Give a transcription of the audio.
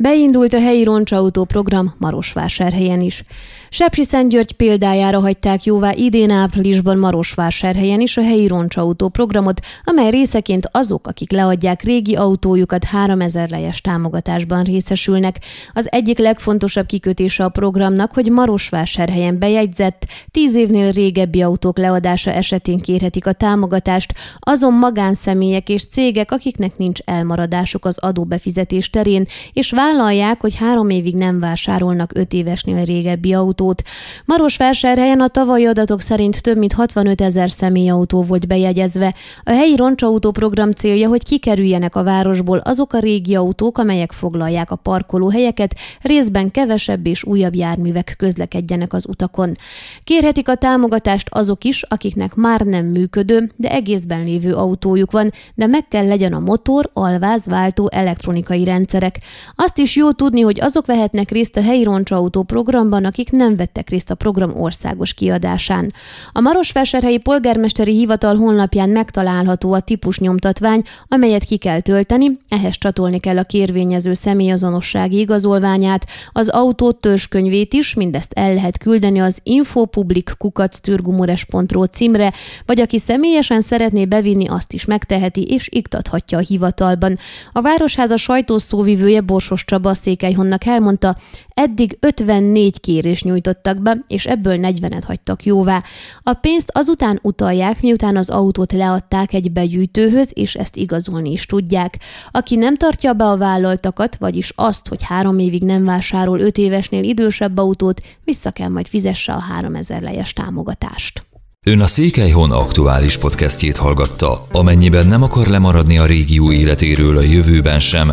Beindult a helyi roncsautó program Marosvásárhelyen is. Sepsiszentgyörgy példájára hagyták jóvá idén áprilisban Marosvásárhelyen is a helyi roncsautó programot, amely részeként azok, akik leadják régi autójukat 3000 lejes támogatásban részesülnek. Az egyik legfontosabb kikötése a programnak, hogy Marosvásárhelyen bejegyzett, 10 évnél régebbi autók leadása esetén kérhetik a támogatást azon magánszemélyek és cégek, akiknek nincs elmaradásuk az adóbefizetés terén, és vállalják, hogy három évig nem vásárolnak öt évesnél régebbi autót. Marosvásárhelyen a tavalyi adatok szerint több mint 65 ezer személyautó volt bejegyezve. A helyi roncsautó program célja, hogy kikerüljenek a városból azok a régi autók, amelyek foglalják a parkolóhelyeket, részben kevesebb és újabb járművek közlekedjenek az utakon. Kérhetik a támogatást azok is, akiknek már nem működő, de egészben lévő autójuk van, de meg kell legyen a motor, alváz, váltó, elektronikai rendszerek. Azt is jó tudni, hogy azok vehetnek részt a helyi roncsautó programban, akik nem vettek részt a program országos kiadásán. A Marosvásárhelyi Polgármesteri Hivatal honlapján megtalálható a típus nyomtatvány, amelyet ki kell tölteni, ehhez csatolni kell a kérvényező személyazonossági igazolványát, az autó törzskönyvét is, mindezt el lehet küldeni az infopublic.turgumures.ro címre, vagy aki személyesen szeretné bevinni, azt is megteheti és iktathatja a hivatalban. A Városháza sajtószóvivője Borsos Csaba Székelyhonnak elmondta, eddig 54 kérés nyújtottak be, és ebből 40-et hagytak jóvá. A pénzt azután utalják, miután az autót leadták egy begyűjtőhöz, és ezt igazolni is tudják. Aki nem tartja be a vállaltakat, vagyis azt, hogy három évig nem vásárol öt évesnél idősebb autót, vissza kell majd fizesse a 3000 lejes támogatást. Ön a Székelyhon aktuális podcastjét hallgatta. Amennyiben nem akar lemaradni a régió életéről a jövőben sem,